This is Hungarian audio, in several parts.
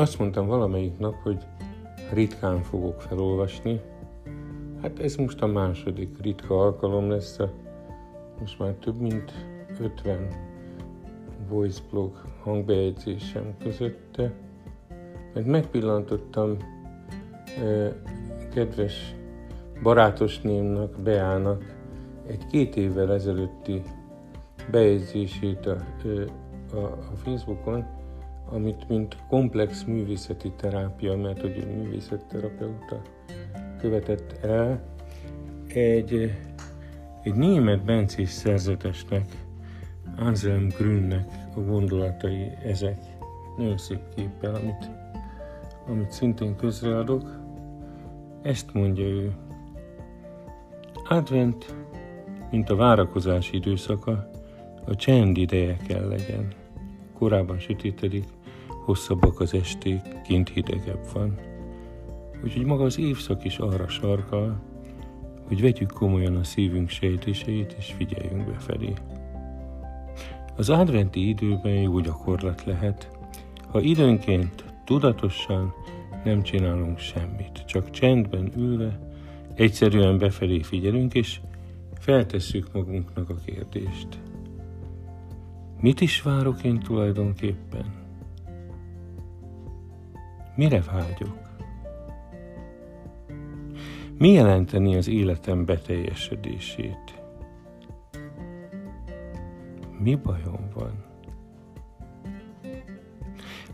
azt mondtam valamelyik nap, hogy ritkán fogok felolvasni. Hát ez most a második ritka alkalom lesz, a, most már több mint 50 voiceblog hangbejegyzésem közötte, mert megpillantottam eh, kedves barátosnémnak, Beának egy két évvel ezelőtti bejegyzését a, a, a Facebookon, amit mint komplex művészeti terápia, mert hogy művészetterapeuta követett el, egy, egy német bencés szerzetesnek, Anselm Grünnek a gondolatai ezek. Nagyon szép képpel, amit, amit szintén közreadok. Ezt mondja ő. Advent, mint a várakozási időszaka, a csend ideje kell legyen. Korábban sötétedik, hosszabbak az esték, kint hidegebb van. Úgyhogy maga az évszak is arra sarkal, hogy vegyük komolyan a szívünk sejtéseit, és figyeljünk befelé. Az adventi időben jó gyakorlat lehet, ha időnként tudatosan nem csinálunk semmit, csak csendben ülve, egyszerűen befelé figyelünk, és feltesszük magunknak a kérdést. Mit is várok én tulajdonképpen? Mire vágyok? Mi jelenteni az életem beteljesedését? Mi bajom van?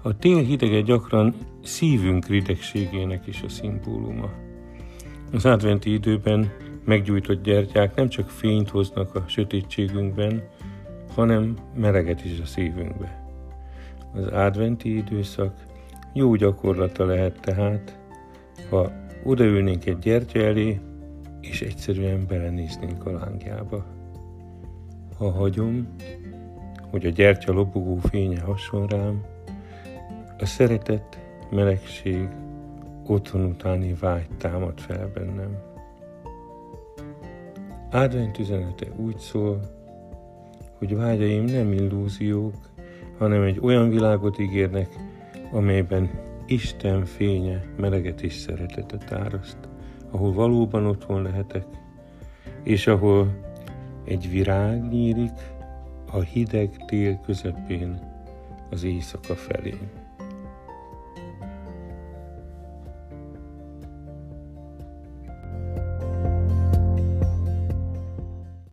A tél hidege gyakran szívünk ridegségének is a szimbóluma. Az adventi időben meggyújtott gyertyák nem csak fényt hoznak a sötétségünkben, hanem meleget is a szívünkbe. Az adventi időszak jó gyakorlata lehet tehát, ha odaülnénk egy gyertya elé, és egyszerűen belenéznénk a lángjába. Ha hagyom, hogy a gyertya lobogó fénye hason rám, a szeretet, melegség, otthon utáni vágy támad fel bennem. Advent üzenete úgy szól, hogy vágyaim nem illúziók, hanem egy olyan világot ígérnek, amelyben Isten fénye meleget és szeretetet áraszt, ahol valóban otthon lehetek, és ahol egy virág nyílik a hideg tél közepén az éjszaka felén.